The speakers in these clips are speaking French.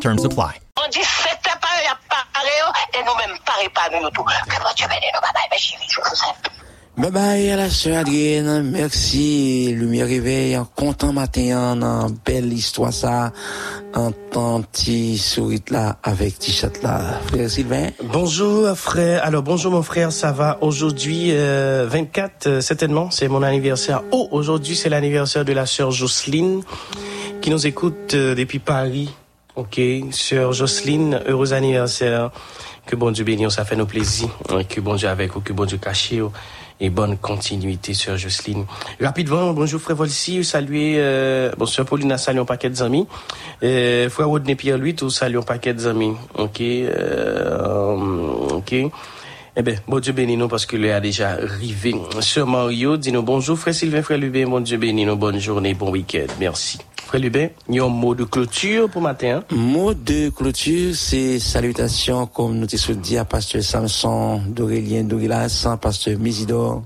Terms apply. On dit c'est et nous-mêmes pareil pas nous tout. Que bon Dieu bénisse nous, bye bye, mes chéris, je vous aime. Bye bye à la sœur Adrienne, merci. Lumière réveil, en content matin, en belle histoire ça, en tant petit sourit là, avec t-shirt là. Frère Sylvain? Bonjour frère, alors bonjour mon frère, ça va aujourd'hui euh, 24 euh, certainement, c'est mon anniversaire. Oh, aujourd'hui c'est l'anniversaire de la sœur Jocelyne qui nous écoute euh, depuis Paris. Ok, sœur Jocelyne, heureux anniversaire. Que bon Dieu bénisse, ça fait nos plaisirs. Que bon Dieu avec vous, que bon Dieu vous. Et bonne continuité, sœur Jocelyne. Rapidement, bonjour frère Volsi, saluer, euh, bon, sœur Pauline a salué un paquet d'amis. Euh, frère Rodney Pierre-Louis, tout salué un paquet d'amis. Ok, euh, ok. Eh bien, bon Dieu bénis nous parce que le a déjà arrivé. Sœur Mario, dis-nous bonjour. Frère Sylvain, frère Lubin, bon Dieu bénis nous, bonne journée, bon week-end. Merci. Frère Lubin, il y a un mot de clôture pour matin. hein? Mot de clôture, c'est salutations, comme nous te dit à pasteur Samson, d'Aurélien Dorilas, pasteur Misidor,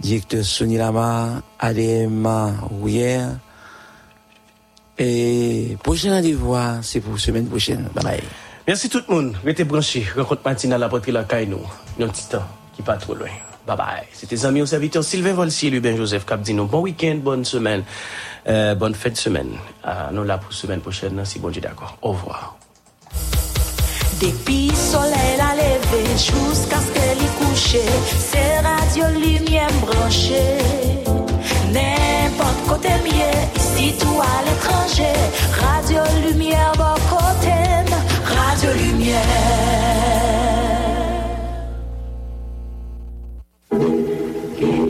directeur Sonny Lama, Adema Rouillère. Et prochain rendez-vous, c'est pour semaine prochaine. Bye bye. Merci tout le monde. Restez branchés. Rencontre matinale à la caille nous. Un petit temps qui pas trop loin. Bye bye. C'était amis aux serviteurs Sylvain Volsi et Lubin Joseph Capdino. Bon week-end, bonne semaine. Euh, bonne fête de semaine. Ah, nous là pour semaine prochaine, si bon Dieu d'accord. Au revoir. Depuis soleil la lever jusqu'à ce qu'elle y couche, c'est radio lumière branchée. N'importe côté mieux, ici tout à l'étranger. Radio lumière bon côté, radio lumière.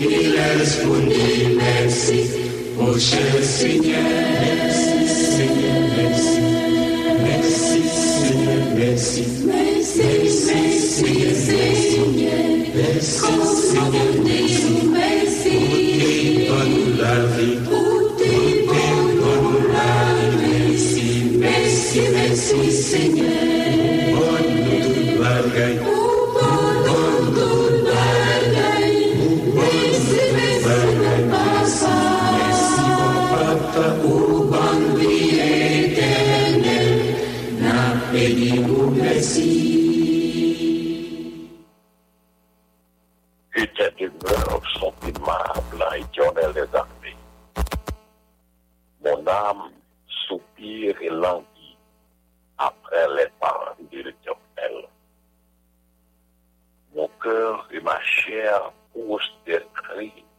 e răspunde mersi, ușă Seigneur, mersi, Seigneur, mersi, mersi, Seigneur, mersi, mersi, mersi, Seigneur, mersi, Seigneur, mersi, mersi, bonul la vie, bonul la vie, mersi, mersi, mersi, Seigneur, bonul tu bargai, des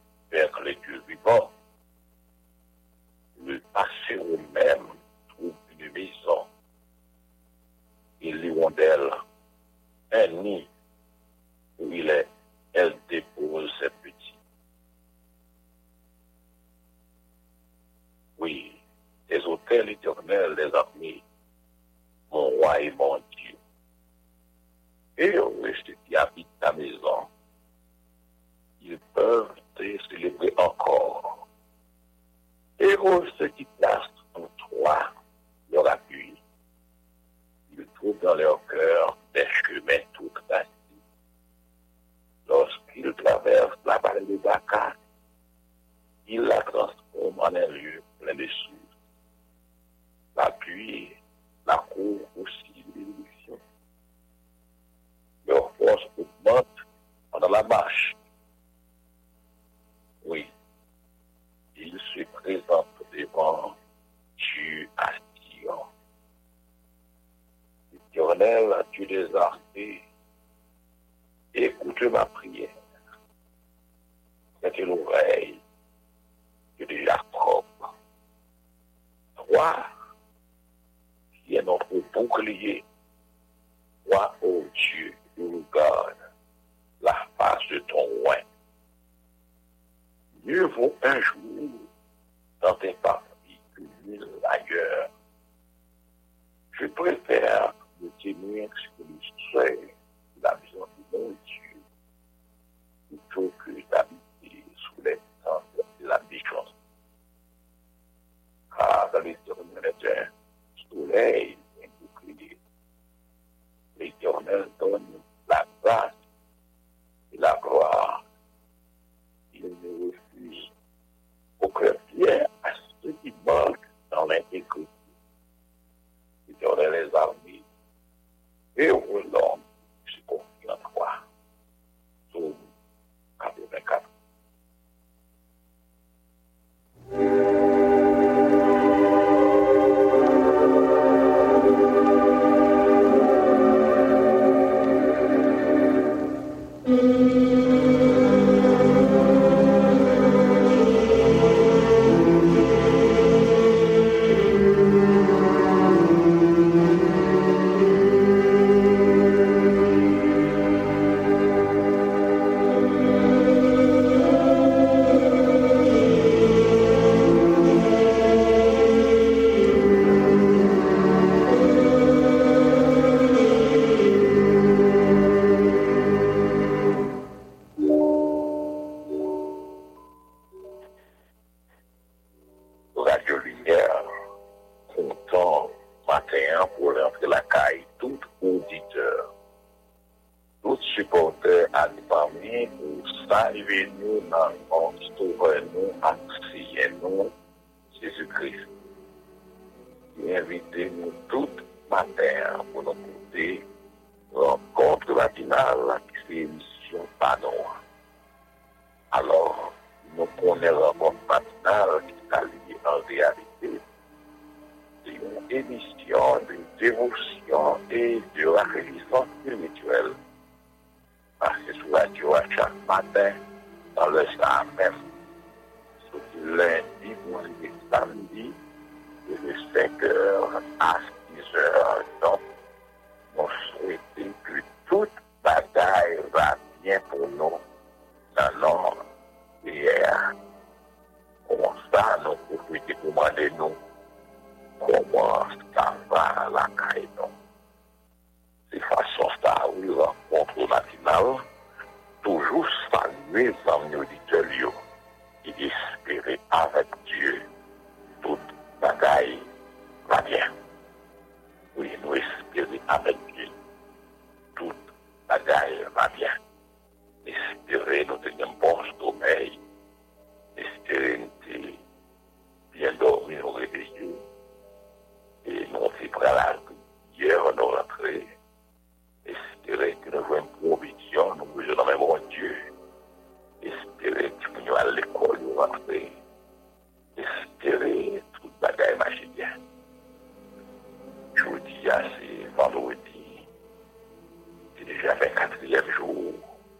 Car dans l'éternel est un radio à chaque matin, dans le soir même, c'est du lundi ou du samedi, de 5h à 6h. Donc, on souhaitait que toute bataille va bien pour nous dans l'ordre d'hier. Comment ça, nous pouvons demander nous comment ça va la caille. De façon ça, oui, rencontre matinale, toujours saluer les auditeurs et espérer avec Dieu toute bagaille va bien. Oui, nous espérons avec Dieu toute bagaille va bien. Espérer nous tenir un bon sommeil, espérer nous bien dormir au réveil. Et nous sommes prêts à la hier, nous rentrés. Espérer que nous avons provision, nous besoin mon Dieu. Espérer que nous à l'école, nous rentrer. Espérer toute bagaille marche bien. Je vous dis, c'est vendredi. C'est déjà 24e jour,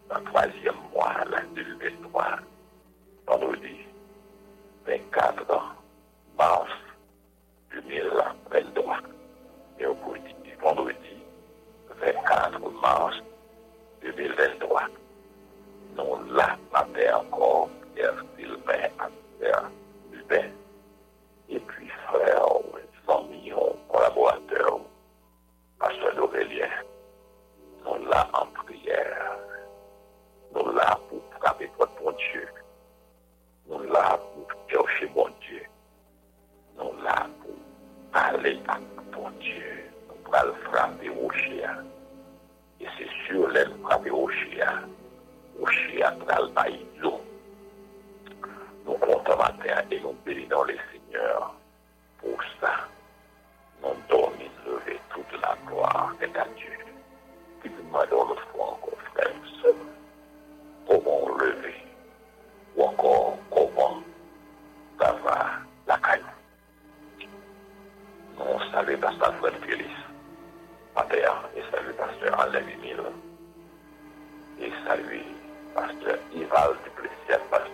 dans le troisième mois, l'année 2023. Vendredi, 24 mars 2023. Et aujourd'hui, vendredi, 24 mars 2023. Nous là, matin encore, Pierre Sylvain, Pierre Sylvain, et puis frère, famille, collaborateur, pasteur d'Aurélien, nous là en prière, nous là pour frapper votre bon Dieu, nous là pour chercher mon Dieu, nous là pour aller à ton Dieu, nous pour frapper au chien. Et c'est sûr, les frapper au chien, au chien pour aller bailler l'eau. Nous comptons matin et nous bénissons les seigneurs pour ça. Nous dormons lever toute la gloire est à Dieu. Qui nous demandons le fois encore, frère, seul. Comment lever ou encore comment ça va la caillou. Nous saluons Pasteur Fred Madame Mila e salve Pastor Ivaldo Preceto, Pastor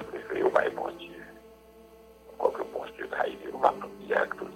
除非有外模具，或者模具太小，不能接得住。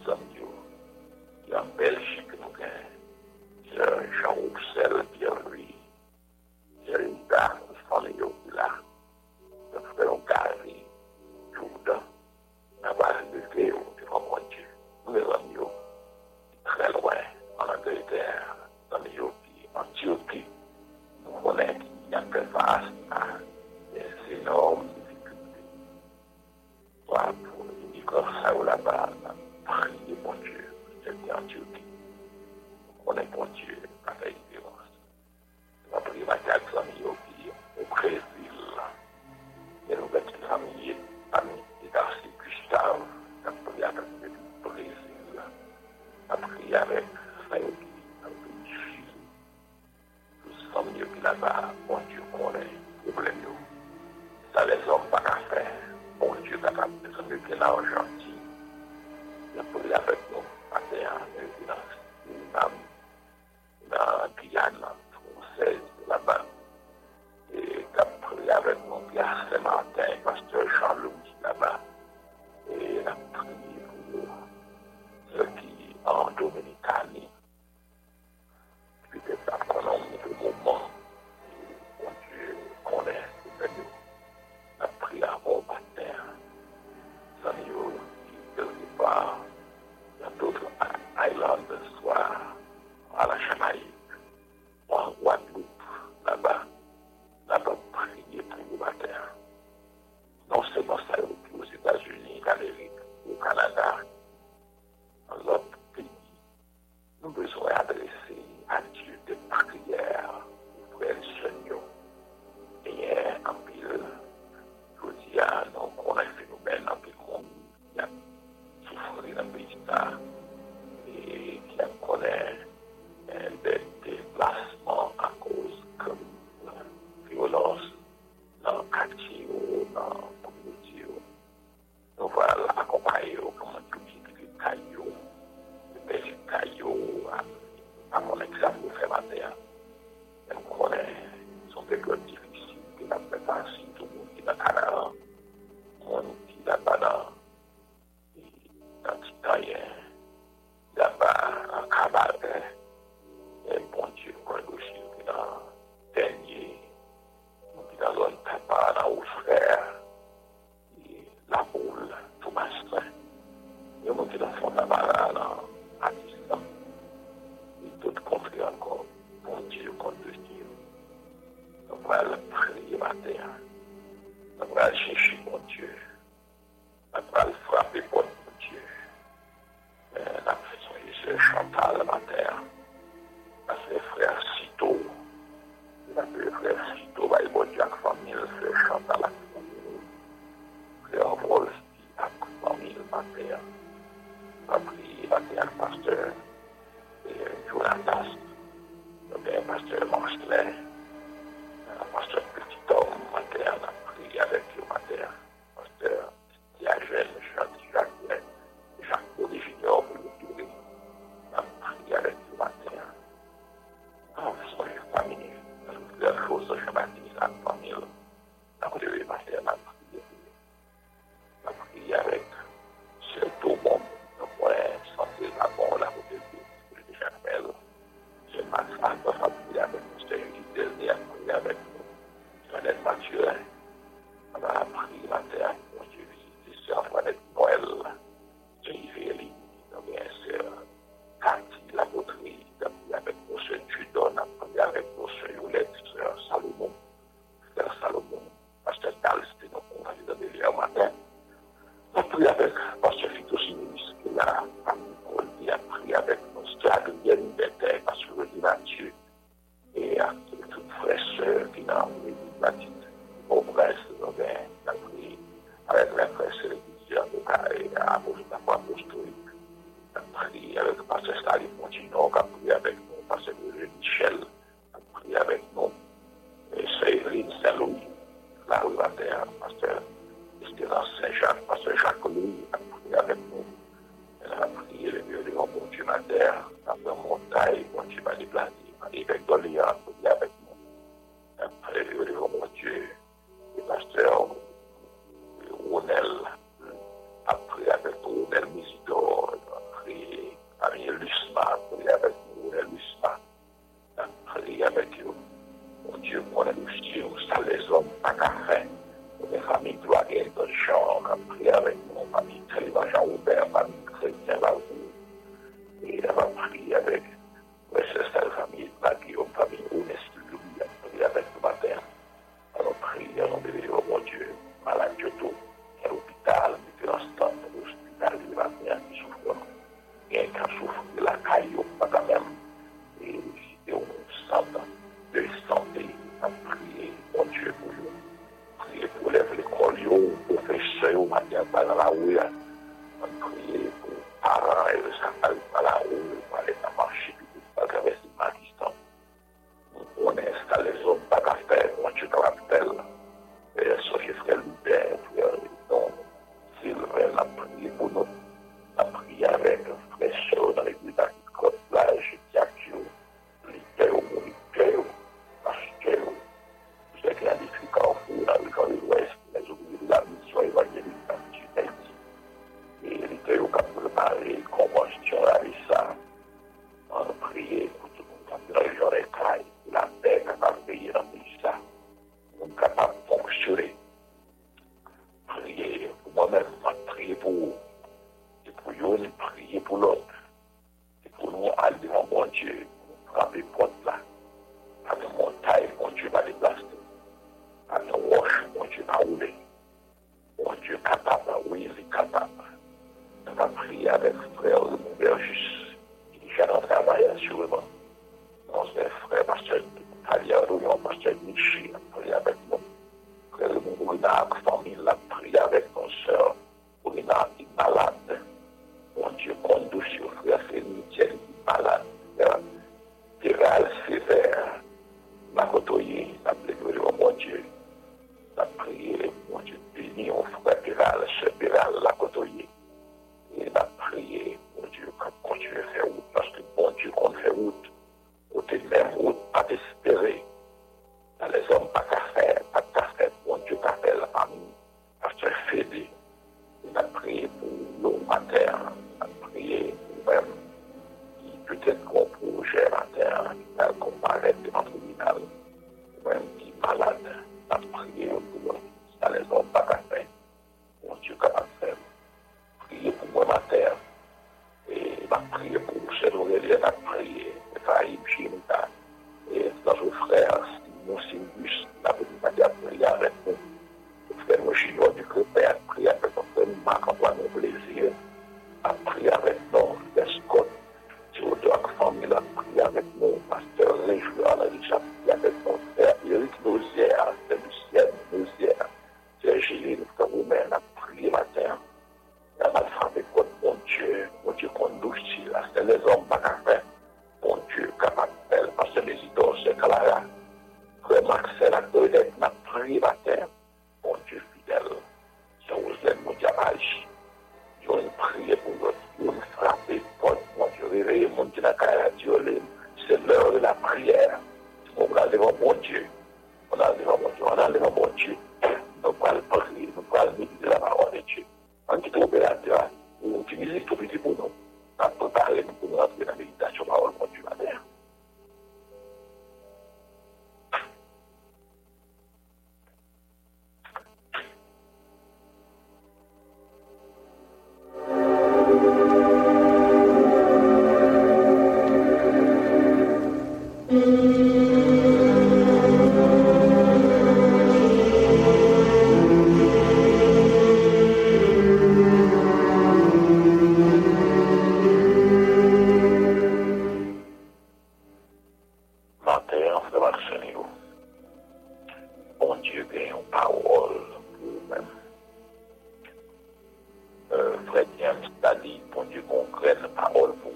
c'est-à-dire, bon Dieu, qu'on prenne parole pour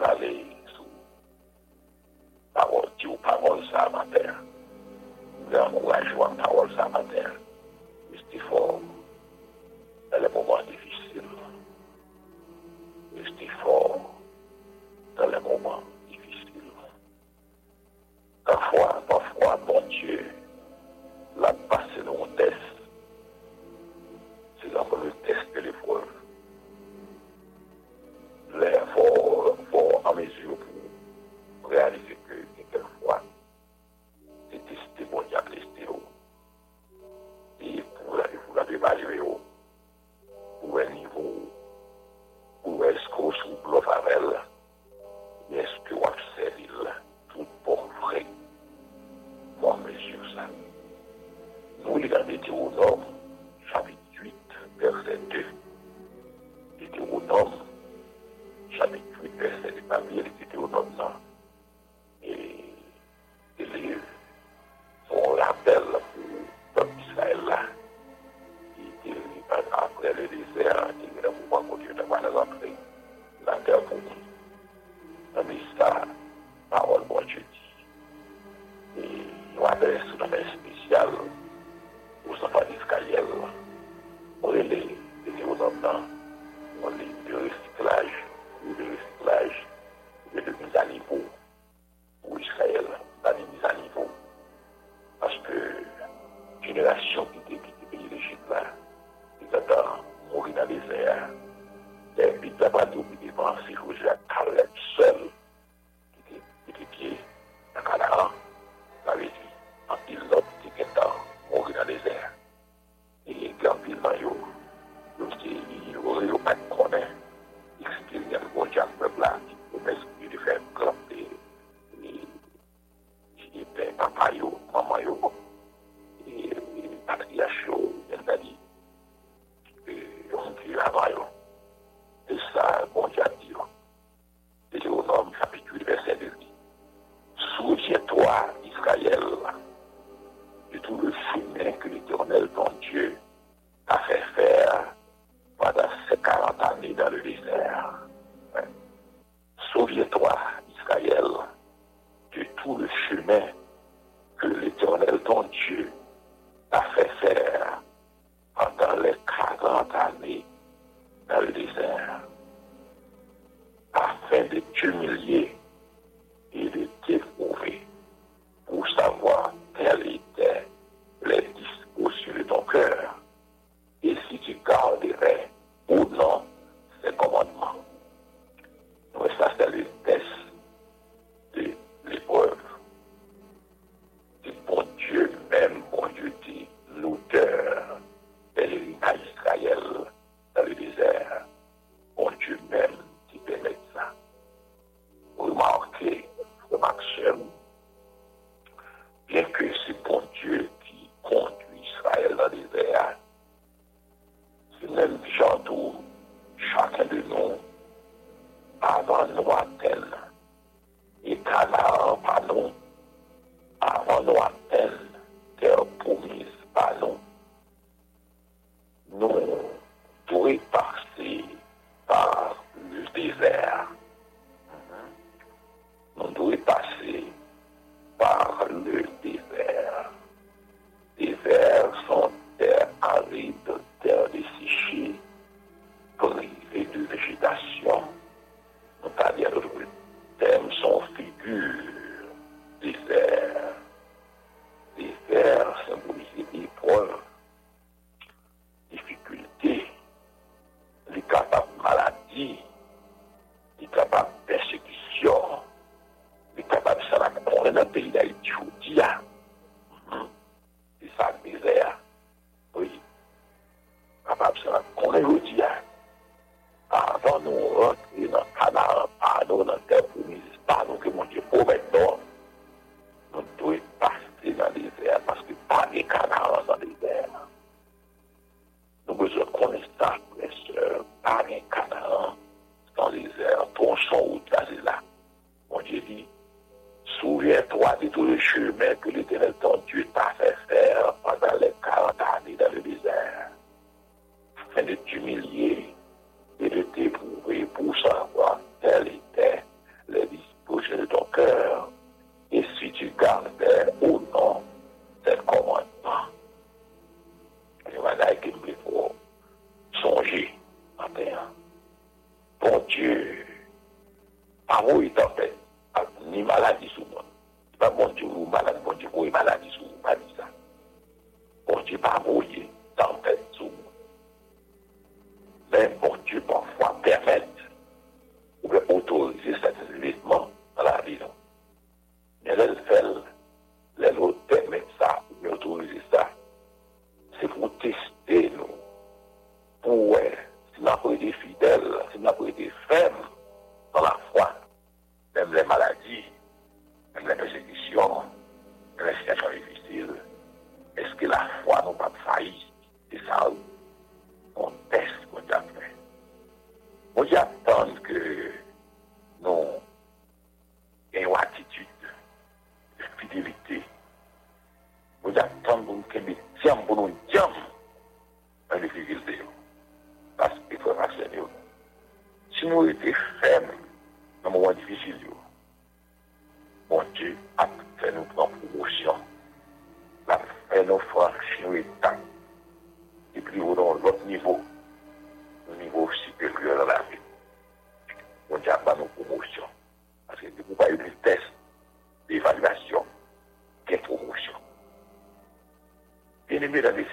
Et nous Bien aimé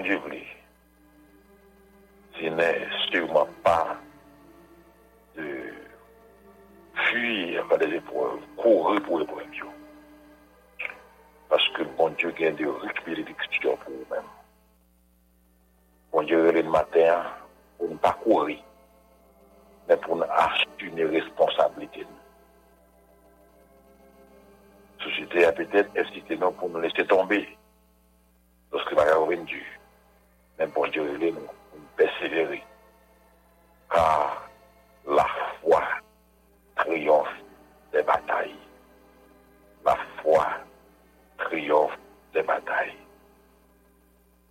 Dieu voulait. Ce n'est sûrement pas de fuir vers les épreuves, courir pour l'épreuve. Parce que bon Dieu gagne de récupérer l'écriture pour vous-même. Bon Dieu, le matin, pour ne pas courir mais pour nous assumer responsabilité. La société a peut-être incité nous pour nous laisser tomber lorsque. Mais bon Dieu, il nous, persévérer. Car la foi triomphe des batailles. La foi triomphe des batailles.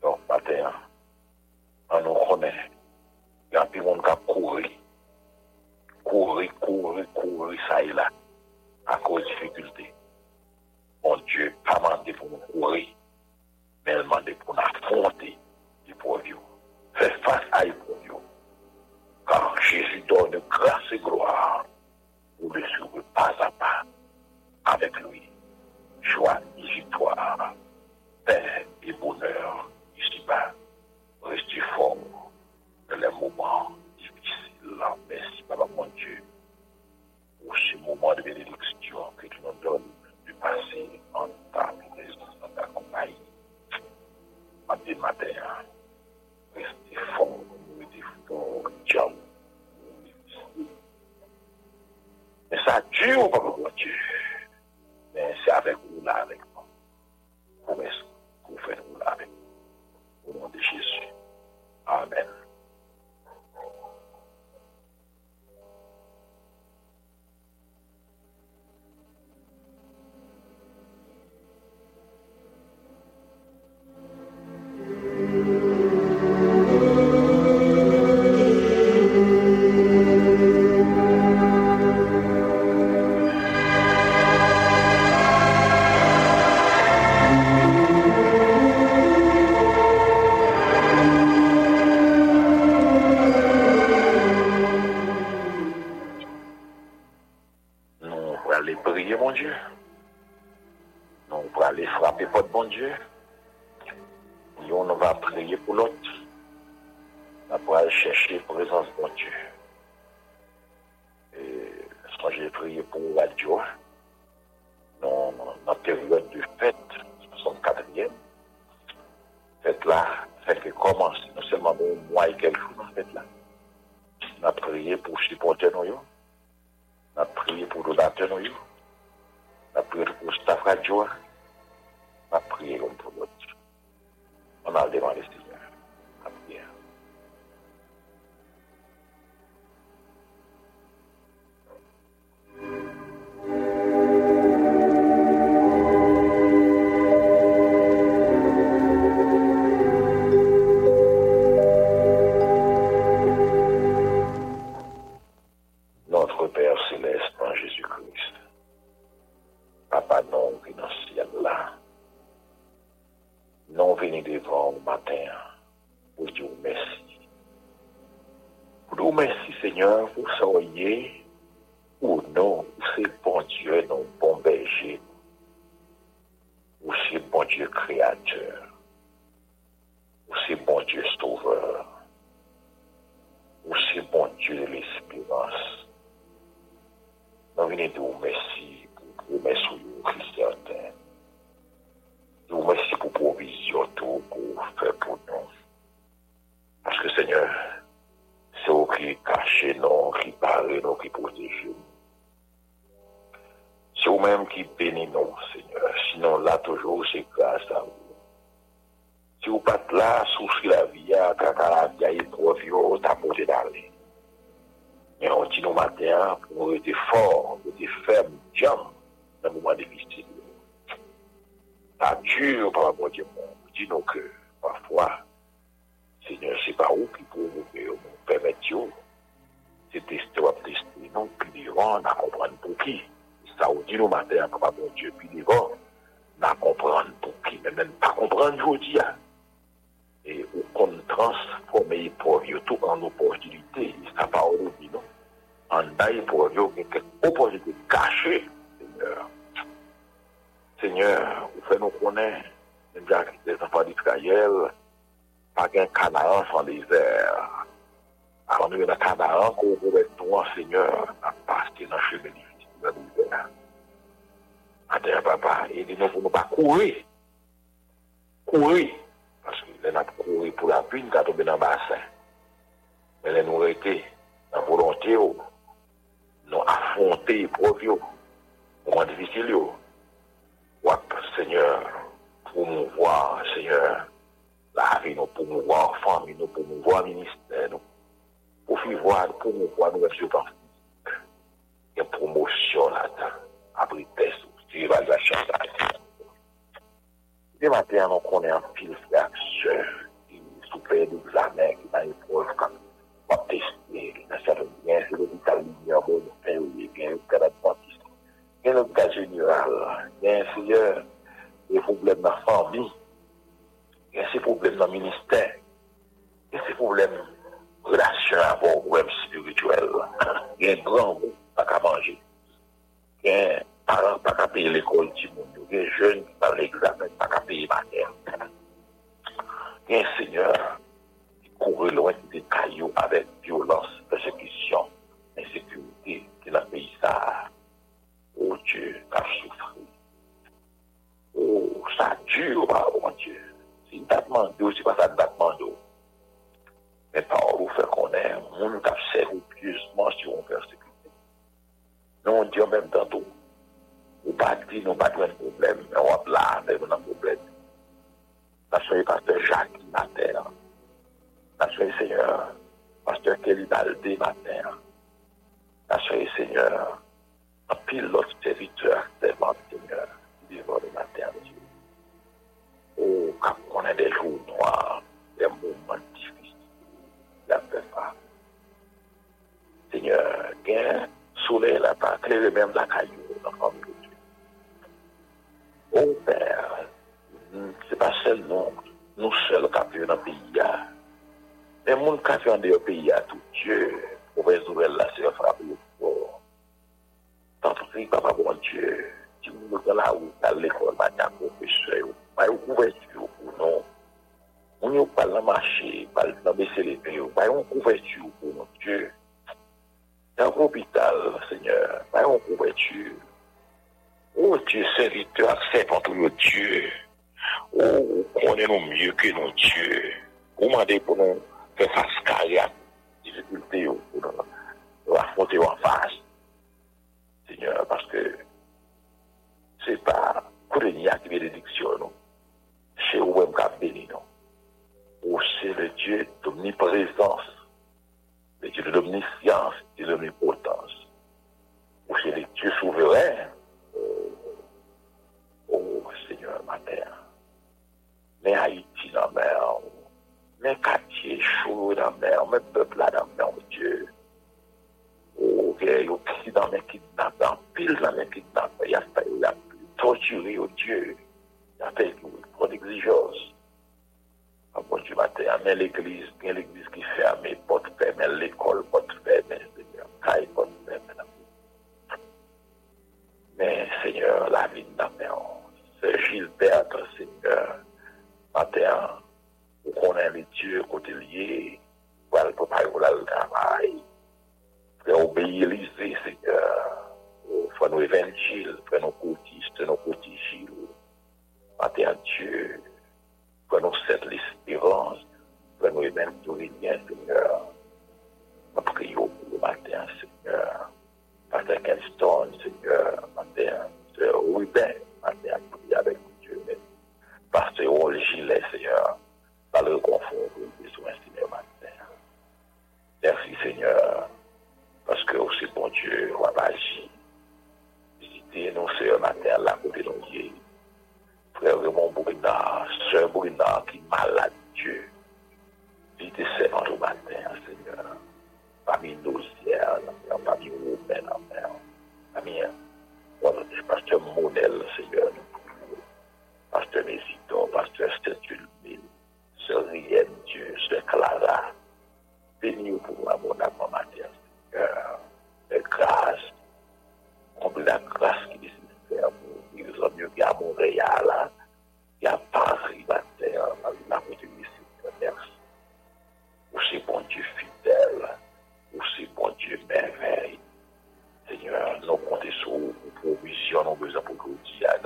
Donc, matin, on nous connaît. Il y a plus de monde qui a couru courir, courir, courir, ça et là, à cause de difficultés. Mon Dieu, pas demandé pour nous courir, mais demandé pour nous affronter l'épreuve. Faire face à l'épreuve. Car Jésus donne grâce et gloire pour le suivre pas à pas avec lui. Joie et victoire, paix et bonheur ici-bas. Restez fort dans les moments difficiles. Merci, Papa mon Dieu, pour ce moment de bénédiction que tu nous donnes de passer en ta présence, en ta compagnie. Matin, fon, mwen di fon, jom. Men sa di ou pa mwen di. Men se avek ou la avek mwen. Ou men se kou fè nou la avek. Ou mwen di Jésus. Amen. Vini di ou mersi De maten anon konen an pil frak se, ki soupe de zamen, ki nan yon proj kan wap testye, ki nan sa remyen, se le vital linyon bon, pen ou ye gen, ou karat bantiste. Gen l'okat general, gen se yon, yon e problem nan fami, gen se problem nan minister, gen se problem relasyon avon wèm spirituel, gen gran moun pa ka manje, gen paran pa ka peye l'ekol ti moun yo, gen jen ki pa l'examen pa ka peye mater. Gen seigneur, ki koure loin ki de kayo avek violans, persekisyon, insekurite, ki la peyi sa, ou Dieu, ka soufri. Ou sa dure, ou Dieu. Si datman yo, si pa sa datman yo. Men pa ou fè konen, moun ka fsèv ou pieusement si ou persekute. Non, Dieu mèm tantou, ou pa di nou pa dwen problem, men wap la, men wap nan problem. La soye pasteur Jacques Mater, la soye seigneur pasteur Kelly Balde Mater, la soye seigneur an pil lot serviteur servant seigneur, di vò de Mater, ou kap konen de jou noir, de mouman difis, la pe fa. Seigneur, gen soule la pa, kleve men la kayou, nan fami Ou Père, se pa sel nou, nou sel kapi kapi an de yo piya tout Dieu, pou vezouvel la se yo frapi yo pou. Tantou si papa bon Dieu, ti moun de la ou, tal l'ekol banyan pou peche yo, bay ou kouverti yo pou nou. Moun yo pal nan mache, pal nan bese le pe yo, bay ou kouverti yo pou nou Seigneur, bay ou kouverti yo. Ô Dieu serviteur, servante ou nou Dieu, ou konen nou mye ke nou Dieu, ou mande pou nou fè saskari a difficulté ou nou afonte ou anfaj. Seigneur, paske se pa koureni ak benediksyon nou, se ou mwen ka beni nou. Ou se le Dieu d'omnipresence, le Dieu de l'omniscience et de l'omnipotence. Ou se le Dieu souverain, Mais Haïti dans la mer, quartier chaud dans la mer, mais peuple là dans la mer, mon Dieu. Il y a qui dans les kidnappés, en pile dans les kidnappés, il y a fait, il y a torturé, Dieu. Il y a fait trop d'exigences. Bon Dieu, ma terre, mais l'église, bien l'église qui ferme, porte fermée, l'école, porte fermée, Seigneur, la la mer, Seigneur, matin, ou konen le Diyo kote liye, ou al popay ou la le travay, pre obeye lize, fwa nou evenjil, fwa nou koutiste, nou koutijil, matin Diyo, fwa nou set l'espirans, fwa nou evenjil linyen, seigneur, apri yo pou matin, seigneur, matin Kenston, seigneur, matin, seigneur, ou ben, matin, apri avek, Pasteur Gilet, Seigneur, par le pour le besoin, Seigneur, matin. Merci, Seigneur, parce que aussi, bon Dieu, on va. Visitez nos sœurs matin, là, côté yeux. Frère Raymond Bourina, sœur Bourina, qui est malade, Dieu. Visitez ces au matin, Seigneur. Parmi nos sœurs, parmi nous, Père, Père. Parmi, pasteur Monel, Seigneur, Sœur Saint-Ulbine, Sœur Rienne Dieu, Sœur Clara, bénis pour moi, mon amour maternel, Seigneur, de grâce, comble la grâce qui est nécessaire pour nous, nous sommes mieux qu'à Montréal,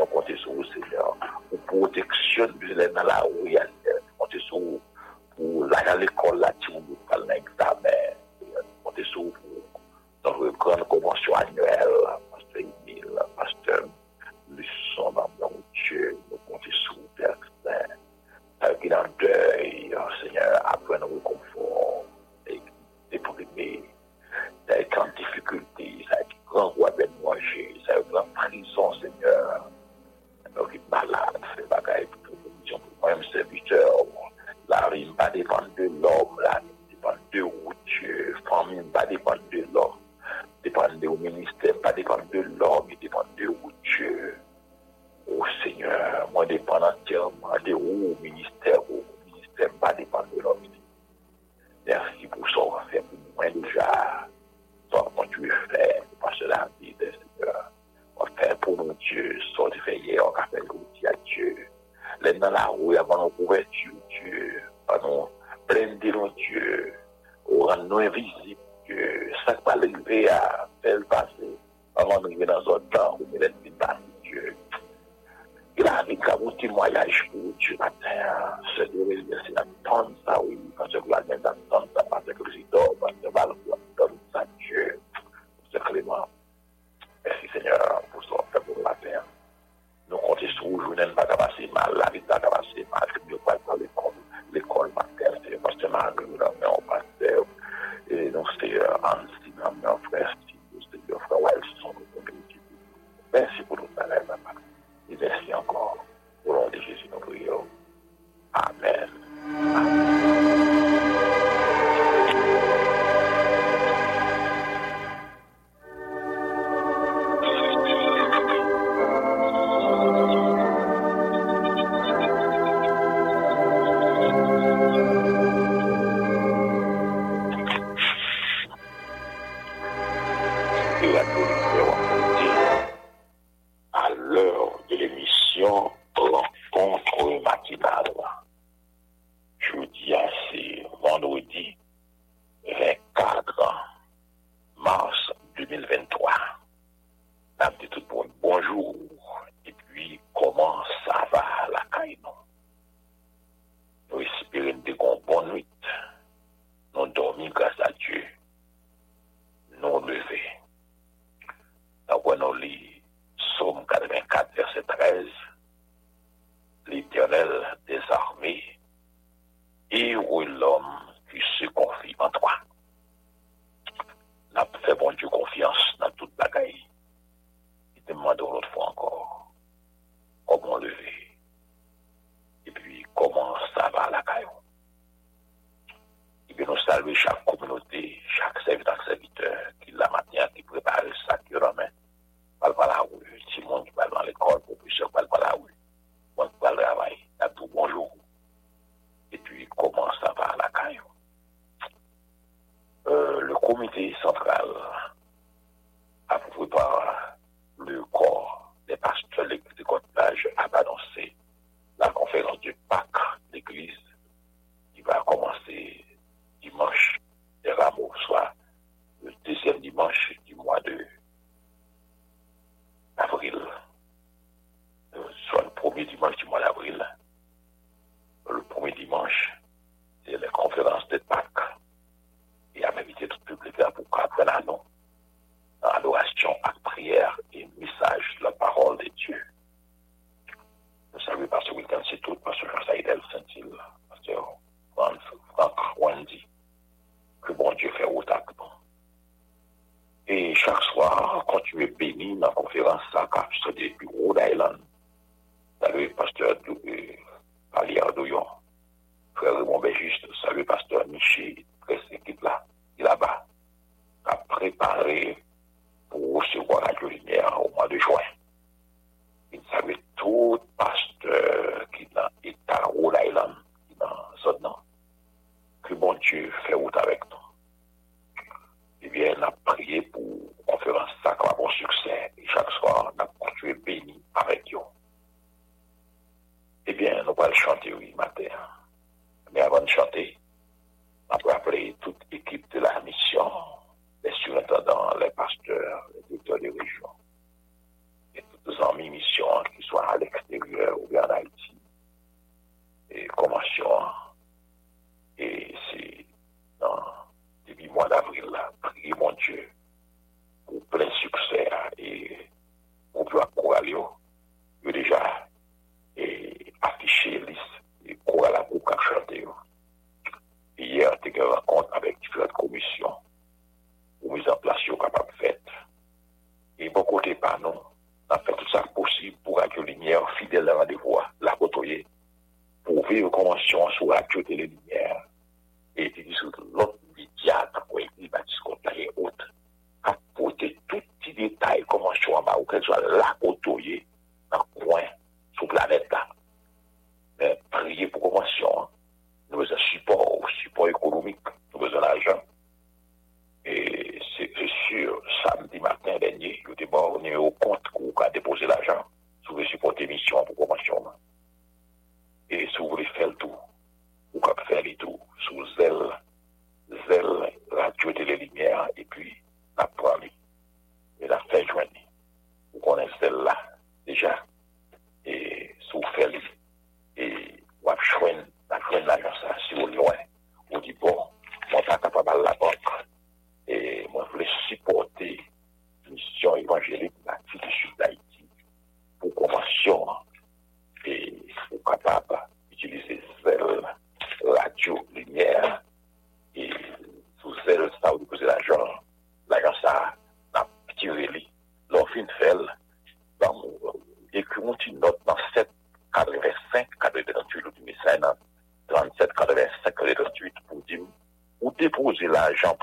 comptons sur vous, Seigneur, pour protection, nous sommes dans la d'examen. Nous comptons sur vous pour notre grande convention annuelle, Pasteur Emile, Pasteur Luçon, dans Dieu, Seigneur, après nous confort, La rime pas dépendre de l'homme, la rime dépend de Dieu. Famille pas dépendre de l'homme, dépend de ministère, pas dépendre de l'homme, il dépend de Dieu. Oh Seigneur, moi dépend entièrement de vous, ministère, au ministère, pas de l'homme. Merci pour ça, on faire pour moi déjà. Toi, quand tu fait, la vie on faire pour nous Dieu, faire on faire Dieu. Les dans la nous avons couverture, Dieu, pardon, pleine de Dieu, au rendre non invisible, Dieu, ça va arriver à faire passer, avant d'arriver dans un temps où nous l'avons passé, Dieu. Il a avec un témoignage pour Dieu matin, Seigneur, c'est la tonne, ça oui, parce que la tête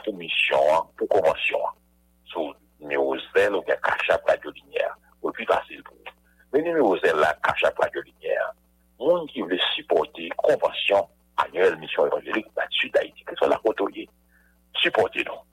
pou misyon an, pou konwansyon an. Sou numero zel ou gen kachap radio linyer. Ou pi fasil pou. Men numero zel la kachap radio linyer, moun ki vle supporte konwansyon annuel misyon evanjelik batu da iti, ke son la kotoye. Supporte nou.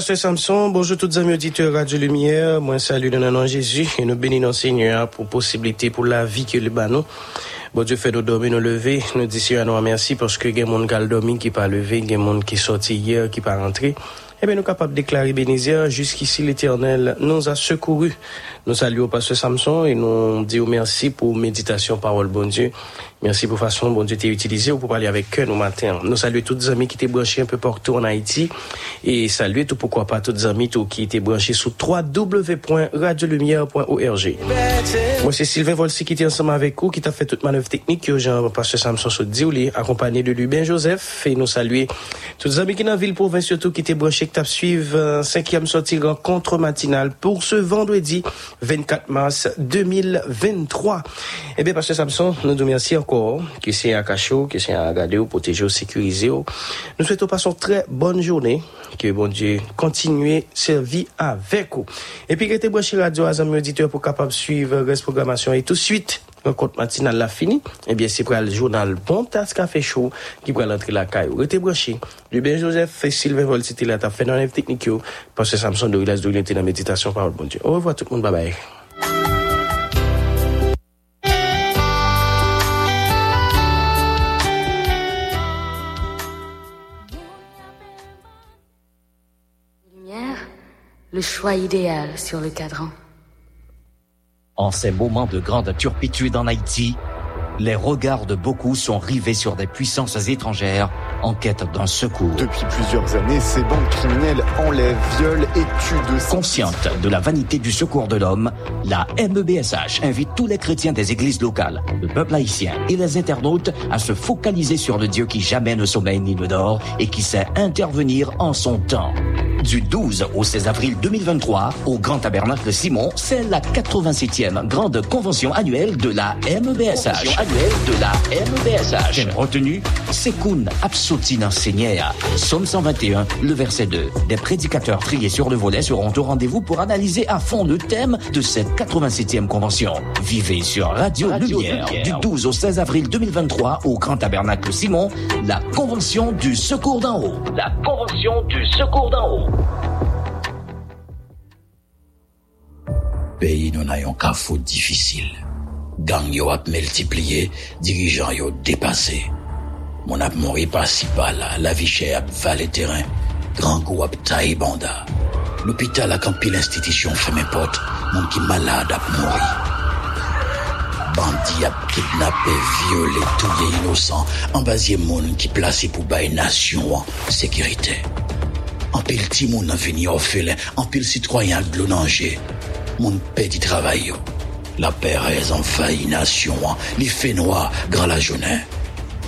Pasteur Samson, bonjour toutes amis auditeurs Radio Lumière, moi salut dans le nom Jésus et nous bénissons Seigneur pour possibilité pour la vie que le banon. Bon Dieu fait nous dormir, nous lever, nous disons Seigneur nous merci parce que y a monde qui dormi, qui pas levé, y a monde qui est sorti hier, qui pas rentré. Eh bien, nous sommes capables de déclarer bénézieux, jusqu'ici l'Éternel nous a secourus. Nous saluons Pasteur Samson et nous disons merci pour méditation, parole, bon Dieu. Merci pour façon, bon Dieu, t'es utilisé pour parler avec eux nos matins. Nous saluons tous les amis qui étaient branchés un peu partout en Haïti et saluer tout pourquoi pas tous les amis tout qui étaient branchés sur www.radiolumière.org. Moi, c'est Sylvain Volsi qui était ensemble avec vous, qui t'a fait toute manœuvre technique que Jean Pasteur Samson se dit, accompagné de Lubin Joseph et nous saluer tous les amis qui dans la ville province surtout qui étaient branchés, qui t'a suivre euh, cinquième sortie rencontre matinale pour ce vendredi 24 mars 2023. Eh bien, Pasteur Samson, nous nous remercions encore, que c'est à cachot, que c'est à garder, protéger, sécuriser. Nous souhaitons passer une très bonne journée, que bon Dieu continue servir avec vous. Et puis, restez branché radio à amis auditeurs pour capable suivre la programmation et tout de suite. Rencontre matinale la fini, eh bien, c'est pour le journal Bon Tas Café Chaud qui pourra l'entrer la caille. Restez branché. Ben Joseph et Sylvain Vol, c'était là, t'as fait dans techniques, yo, parce que Samson de Rilas de dans la méditation par le bon Dieu. Au revoir tout le monde, bye bye. Lumière, le choix idéal sur le cadran. En ces moments de grande turpitude en Haïti, les regards de beaucoup sont rivés sur des puissances étrangères en quête d'un secours. Depuis plusieurs années, ces bandes criminelles enlèvent, violent et tuent de Consciente de la vanité du secours de l'homme, la MEBSH invite tous les chrétiens des églises locales, le peuple haïtien et les internautes à se focaliser sur le Dieu qui jamais ne sommeille ni ne dort et qui sait intervenir en son temps. Du 12 au 16 avril 2023, au Grand Tabernacle Simon, c'est la 87e grande convention annuelle de la MEBSH. De la MEBSH. Thème retenu, Sekoun Absotin Seigneur. Somme 121, le verset 2. Des prédicateurs triés sur le volet seront au rendez-vous pour analyser à fond le thème de cette 87e convention. Vivez sur Radio, Lumière, du 12 au 16 avril 2023 au Grand Tabernacle Simon, la convention du secours d'en haut. La convention du secours d'en haut. Pays nous n'ayons qu'un faute difficile. Gang yo ap multiplié, dirigeants yo dépassé. Mon ap mori par si là, la vie chère ap valet terrain, grand goût ap taille banda. L'hôpital a campé l'institution fermé porte, mon qui malade ap mori. Bandi ap kidnappé, violé, touye innocent, ambasye moun qui placé pour bailler nation en sécurité. En pile ti moun an vini orphelin, en pile citoyen de l'onanger. Moun travail yo. La Pérez en failli nation, li fait noir, grand la journée.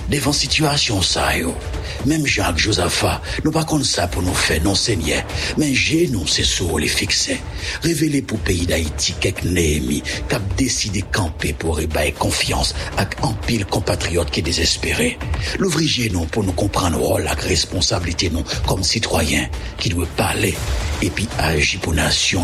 Devant situation ça même Jacques Josaphat, nous pas comme ça pour nous faire non seigneur, mais j'ai nous c'est sur les fixer. Révéler pour pays d'Haïti quelques Néhémie, cap décidé camper pour ébailler confiance avec un pile compatriote qui est désespéré. L'ouvrier non pour nous comprendre rôle la responsabilité non comme citoyen qui doit parler et puis agir pour nation